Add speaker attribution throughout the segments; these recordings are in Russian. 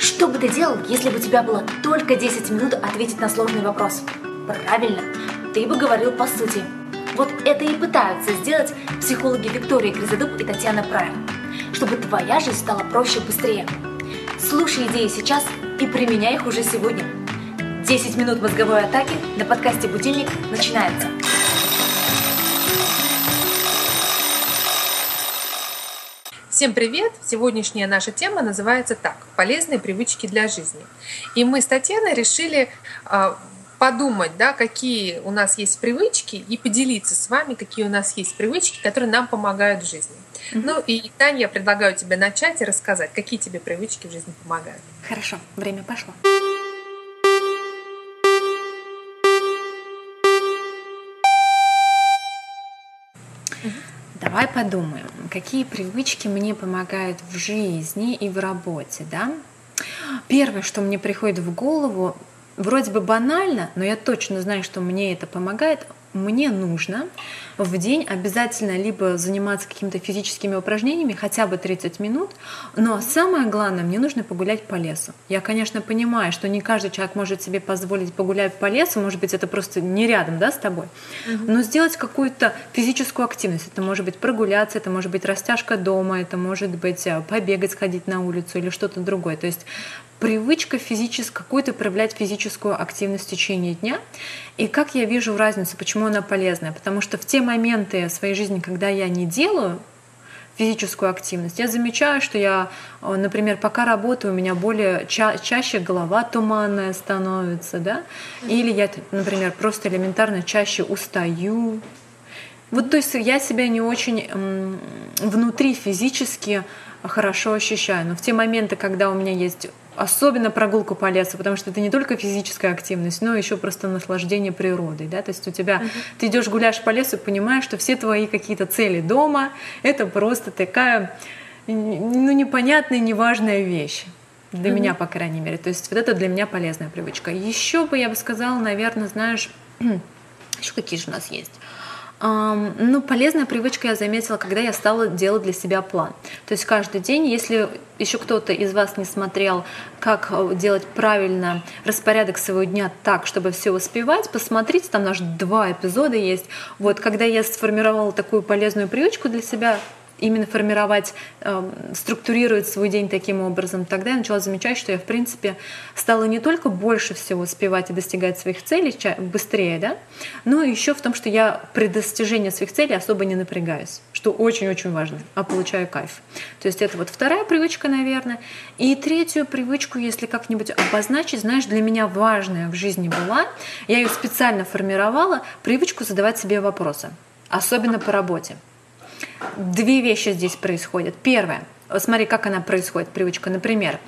Speaker 1: Что бы ты делал, если бы у тебя было только 10 минут ответить на сложный вопрос? Правильно, ты бы говорил по сути. Вот это и пытаются сделать психологи Виктория Гризодуб и Татьяна Прайм, чтобы твоя жизнь стала проще и быстрее. Слушай идеи сейчас и применяй их уже сегодня. 10 минут мозговой атаки на подкасте «Будильник» начинается.
Speaker 2: Всем привет! Сегодняшняя наша тема называется так «Полезные привычки для жизни». И мы с Татьяной решили а, подумать, да, какие у нас есть привычки и поделиться с вами, какие у нас есть привычки, которые нам помогают в жизни. Mm-hmm. Ну и, Таня, я предлагаю тебе начать и рассказать, какие тебе привычки в жизни помогают.
Speaker 1: Хорошо, время пошло. Давай подумаем, какие привычки мне помогают в жизни и в работе, да? Первое, что мне приходит в голову, вроде бы банально, но я точно знаю, что мне это помогает, мне нужно в день обязательно либо заниматься какими-то физическими упражнениями, хотя бы 30 минут, но самое главное, мне нужно погулять по лесу. Я, конечно, понимаю, что не каждый человек может себе позволить погулять по лесу, может быть, это просто не рядом да, с тобой, но сделать какую-то физическую активность. Это может быть прогуляться, это может быть растяжка дома, это может быть э, побегать, сходить на улицу или что-то другое. То есть привычка физически, какую-то проявлять физическую активность в течение дня. И как я вижу разницу, почему она полезная? Потому что в те моменты своей жизни, когда я не делаю физическую активность, я замечаю, что я, э, например, пока работаю, у меня более ча- чаще голова туманная становится, да, или я, например, просто элементарно чаще устаю. Вот, то есть я себя не очень внутри физически хорошо ощущаю. Но в те моменты, когда у меня есть особенно прогулку по лесу, потому что это не только физическая активность, но еще просто наслаждение природой, да, то есть у тебя, uh-huh. ты идешь гуляешь по лесу, понимаешь, что все твои какие-то цели дома, это просто такая, ну, непонятная, неважная вещь. Для uh-huh. меня, по крайней мере. То есть вот это для меня полезная привычка. Еще бы я бы сказала, наверное, знаешь, еще какие же у нас есть? Ну, полезная привычка я заметила, когда я стала делать для себя план. То есть каждый день, если еще кто-то из вас не смотрел, как э, делать правильно распорядок своего дня так, чтобы все успевать, посмотрите, там наш два эпизода есть. Вот, когда я сформировала такую полезную привычку для себя, именно формировать, эм, структурировать свой день таким образом, тогда я начала замечать, что я, в принципе, стала не только больше всего успевать и достигать своих целей быстрее, да, но еще в том, что я при достижении своих целей особо не напрягаюсь, что очень-очень важно, а получаю кайф. То есть это вот вторая привычка, наверное. И третью привычку, если как-нибудь обозначить, знаешь, для меня важная в жизни была, я ее специально формировала, привычку задавать себе вопросы, особенно по работе. Две вещи здесь происходят. Первое. Смотри, как она происходит, привычка. Например,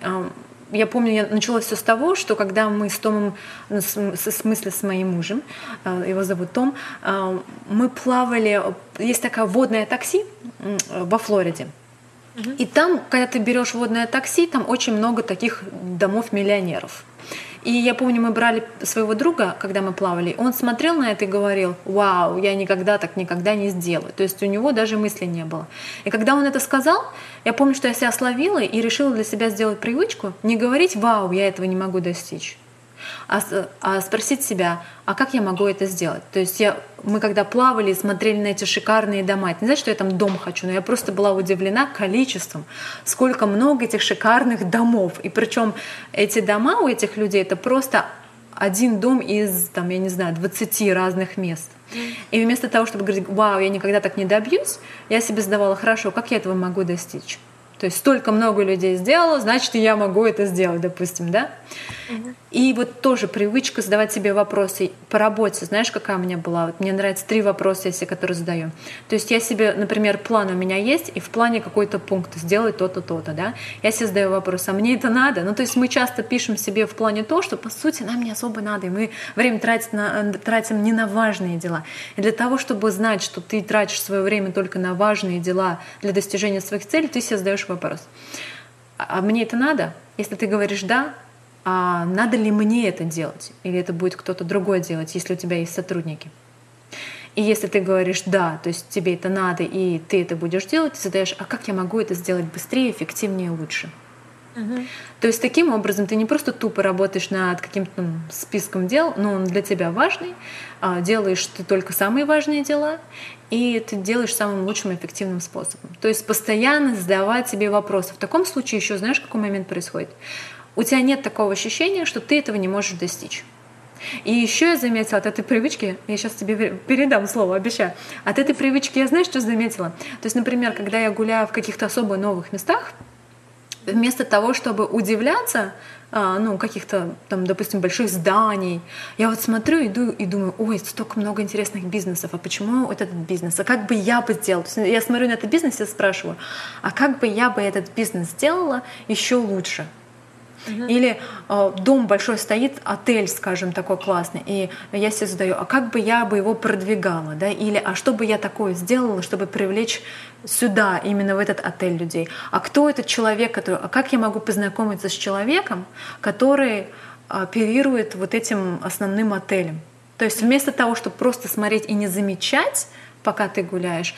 Speaker 1: эм, я помню, я начала все с того, что когда мы с Томом, ну, в смысле с моим мужем, э, его зовут Том, э, мы плавали, есть такая водное такси во Флориде. И там, когда ты берешь водное такси, там очень много таких домов миллионеров. И я помню, мы брали своего друга, когда мы плавали, он смотрел на это и говорил, вау, я никогда так никогда не сделаю. То есть у него даже мысли не было. И когда он это сказал, я помню, что я себя словила и решила для себя сделать привычку не говорить, вау, я этого не могу достичь а, а спросить себя, а как я могу это сделать? То есть я, мы когда плавали, смотрели на эти шикарные дома, это не значит, что я там дом хочу, но я просто была удивлена количеством, сколько много этих шикарных домов. И причем эти дома у этих людей это просто один дом из, там, я не знаю, 20 разных мест. И вместо того, чтобы говорить, вау, я никогда так не добьюсь, я себе задавала, хорошо, как я этого могу достичь? То есть столько много людей сделало, значит, и я могу это сделать, допустим, да? И вот тоже привычка задавать себе вопросы по работе. Знаешь, какая у меня была? Вот мне нравится три вопроса, если которые задаю. То есть я себе, например, план у меня есть, и в плане какой-то пункт сделать то-то, то-то, да? Я себе задаю вопрос, а мне это надо? Ну, то есть мы часто пишем себе в плане то, что, по сути, нам не особо надо, и мы время тратим, на, тратим не на важные дела. И для того, чтобы знать, что ты тратишь свое время только на важные дела для достижения своих целей, ты себе задаешь вопрос. А мне это надо? Если ты говоришь «да», а надо ли мне это делать, или это будет кто-то другой делать, если у тебя есть сотрудники. И если ты говоришь «да», то есть тебе это надо, и ты это будешь делать, ты задаешь «а как я могу это сделать быстрее, эффективнее, лучше?» Угу. То есть таким образом ты не просто тупо работаешь над каким-то списком дел, но он для тебя важный, а, делаешь ты только самые важные дела, и ты делаешь самым лучшим эффективным способом. То есть постоянно задавать себе вопросы. В таком случае еще знаешь, какой момент происходит? У тебя нет такого ощущения, что ты этого не можешь достичь. И еще я заметила от этой привычки, я сейчас тебе передам слово, обещаю, от этой привычки я знаешь, что заметила? То есть, например, когда я гуляю в каких-то особо новых местах, вместо того, чтобы удивляться, а, ну, каких-то там, допустим, больших зданий. Я вот смотрю, иду и думаю, ой, столько много интересных бизнесов, а почему вот этот бизнес? А как бы я бы сделал? Есть я смотрю на этот бизнес и спрашиваю, а как бы я бы этот бизнес сделала еще лучше? Угу. Или э, дом большой стоит, отель, скажем, такой классный, и я себе задаю, а как бы я бы его продвигала, да? Или а что бы я такое сделала, чтобы привлечь сюда, именно в этот отель людей? А кто этот человек, который, а как я могу познакомиться с человеком, который оперирует вот этим основным отелем? То есть вместо того, чтобы просто смотреть и не замечать, пока ты гуляешь,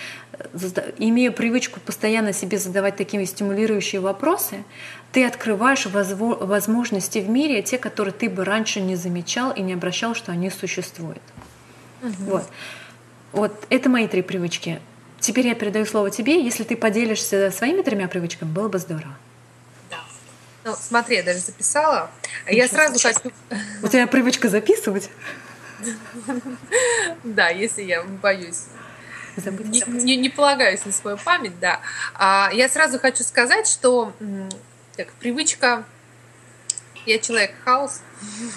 Speaker 1: имея привычку постоянно себе задавать такие стимулирующие вопросы, ты открываешь возможности в мире, те, которые ты бы раньше не замечал и не обращал, что они существуют. Угу. Вот. вот это мои три привычки. Теперь я передаю слово тебе. Если ты поделишься своими тремя привычками, было бы здорово.
Speaker 2: Да. Ну, смотри, я даже записала. Ничего я сразу хочу...
Speaker 1: У тебя привычка записывать?
Speaker 2: Да, если я боюсь забыть. Не, не, не полагаюсь на свою память, да. А, я сразу хочу сказать, что так, привычка я человек хаос,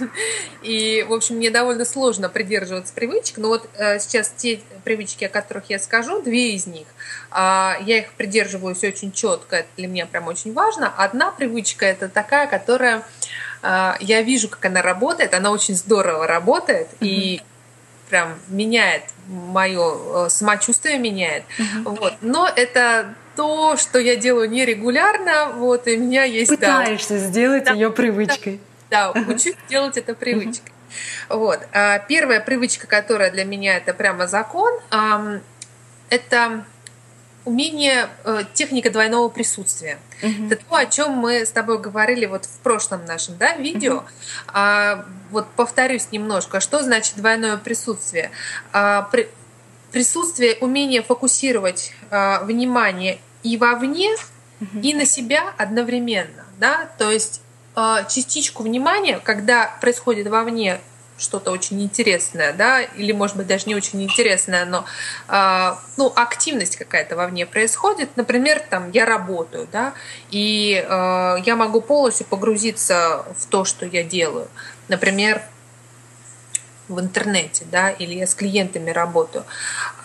Speaker 2: и, в общем, мне довольно сложно придерживаться привычек, но вот э, сейчас те привычки, о которых я скажу, две из них, э, я их придерживаюсь очень четко, это для меня прям очень важно. Одна привычка – это такая, которая, э, я вижу, как она работает, она очень здорово работает, mm-hmm. и прям меняет мое э, самочувствие меняет. Uh-huh. Вот. Но это то, что я делаю нерегулярно, вот, и у меня есть...
Speaker 1: Пытаешься да, сделать да, ее привычкой.
Speaker 2: Да, да учусь делать это привычкой. Вот. А первая привычка, которая для меня это прямо закон, это умение, э, техника двойного присутствия. Uh-huh. Это то, о чем мы с тобой говорили вот в прошлом нашем да, видео. Uh-huh. А, вот повторюсь немножко, что значит двойное присутствие? А, при, присутствие, умение фокусировать а, внимание и вовне, uh-huh. и на себя одновременно. Да? То есть а, частичку внимания, когда происходит вовне что-то очень интересное, да, или, может быть, даже не очень интересное, но, э, ну, активность какая-то вовне происходит. Например, там, я работаю, да, и э, я могу полностью погрузиться в то, что я делаю. Например, в интернете, да, или я с клиентами работаю.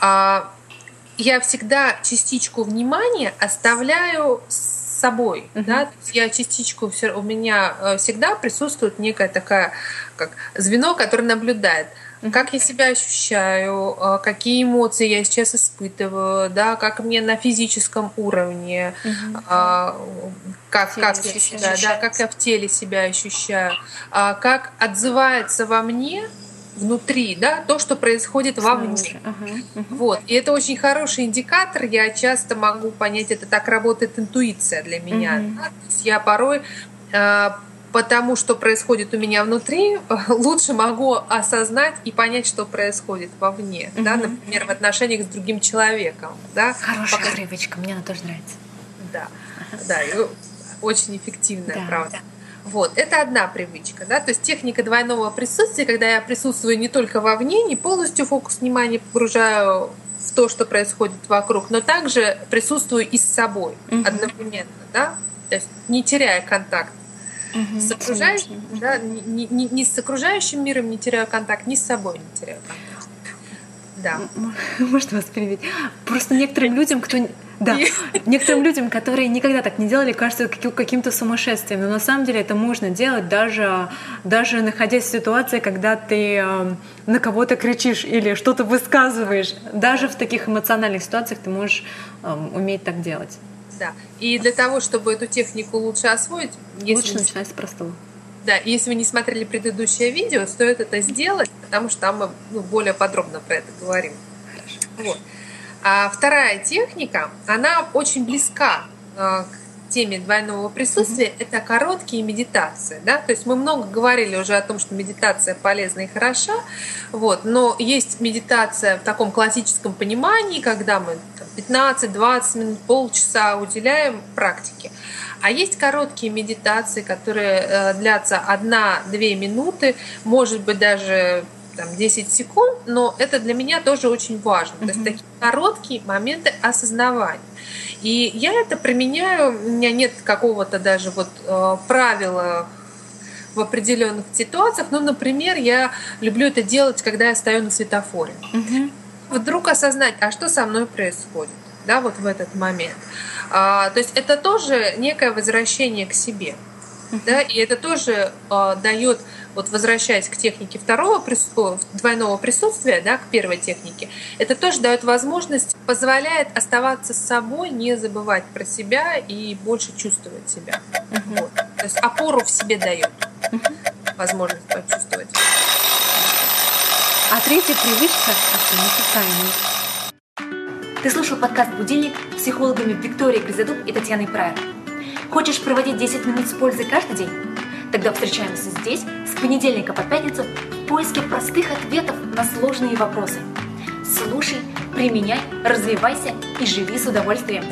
Speaker 2: А я всегда частичку внимания оставляю собой, uh-huh. да, я частичку все, у меня э, всегда присутствует некая такая как звено, которое наблюдает, uh-huh. как я себя ощущаю, э, какие эмоции я сейчас испытываю, да, как мне на физическом уровне, uh-huh. как как я себя, да, как я в теле себя ощущаю, а как отзывается во мне внутри, да, то, что происходит вовне. Uh-huh. Вот. И это очень хороший индикатор. Я часто могу понять, это так работает интуиция для меня. Uh-huh. Да? То есть я порой э, потому что происходит у меня внутри, лучше могу осознать и понять, что происходит вовне, uh-huh. да, например, в отношениях с другим человеком, да.
Speaker 1: Хорошая Пока... привычка, мне она тоже нравится.
Speaker 2: Да, uh-huh. да, и очень эффективная, да, правда. Да. Вот, это одна привычка, да, то есть техника двойного присутствия, когда я присутствую не только вовне, не полностью фокус внимания погружаю в то, что происходит вокруг, но также присутствую и с собой угу. одновременно, да, то есть не теряя контакт угу, с окружающим, да, не, не, не с окружающим миром не теряю контакт, ни с собой не теряю контакт. Да.
Speaker 1: Может вас перебить? Просто некоторым людям, кто да, некоторым людям, которые никогда так не делали, кажется каким-то сумасшествием. Но на самом деле это можно делать даже, даже находясь в ситуации, когда ты э, на кого-то кричишь или что-то высказываешь. Даже в таких эмоциональных ситуациях ты можешь э, уметь так делать.
Speaker 2: Да. И для того, чтобы эту технику лучше освоить...
Speaker 1: Если лучше начинать с простого.
Speaker 2: Да, и если вы не смотрели предыдущее видео, стоит это сделать, потому что там мы ну, более подробно про это говорим. Хорошо. Вот. А вторая техника, она очень близка э, к теме двойного присутствия mm-hmm. это короткие медитации. Да? То есть мы много говорили уже о том, что медитация полезна и хороша, вот, но есть медитация в таком классическом понимании, когда мы 15-20 минут, полчаса уделяем практике. А есть короткие медитации, которые э, длятся 1-2 минуты, может быть даже там, 10 секунд, но это для меня тоже очень важно. Mm-hmm. То есть такие короткие моменты осознавания. И я это применяю, у меня нет какого-то даже вот э, правила в определенных ситуациях. Ну, например, я люблю это делать, когда я стою на светофоре. Угу. Вдруг осознать, а что со мной происходит, да, вот в этот момент. А, то есть это тоже некое возвращение к себе. Да, и это тоже э, дает, вот возвращаясь к технике второго двойного присутствия, да, к первой технике, это тоже дает возможность, позволяет оставаться с собой, не забывать про себя и больше чувствовать себя. Uh-huh. Вот. То есть опору в себе дает uh-huh. возможность почувствовать.
Speaker 3: А третья привычка – тайной.
Speaker 1: Ты слушал подкаст «Будильник» с психологами Викторией Гризадуб и Татьяной Прайер. Хочешь проводить 10 минут с пользой каждый день? Тогда встречаемся здесь с понедельника по пятницу в поиске простых ответов на сложные вопросы. Слушай, применяй, развивайся и живи с удовольствием.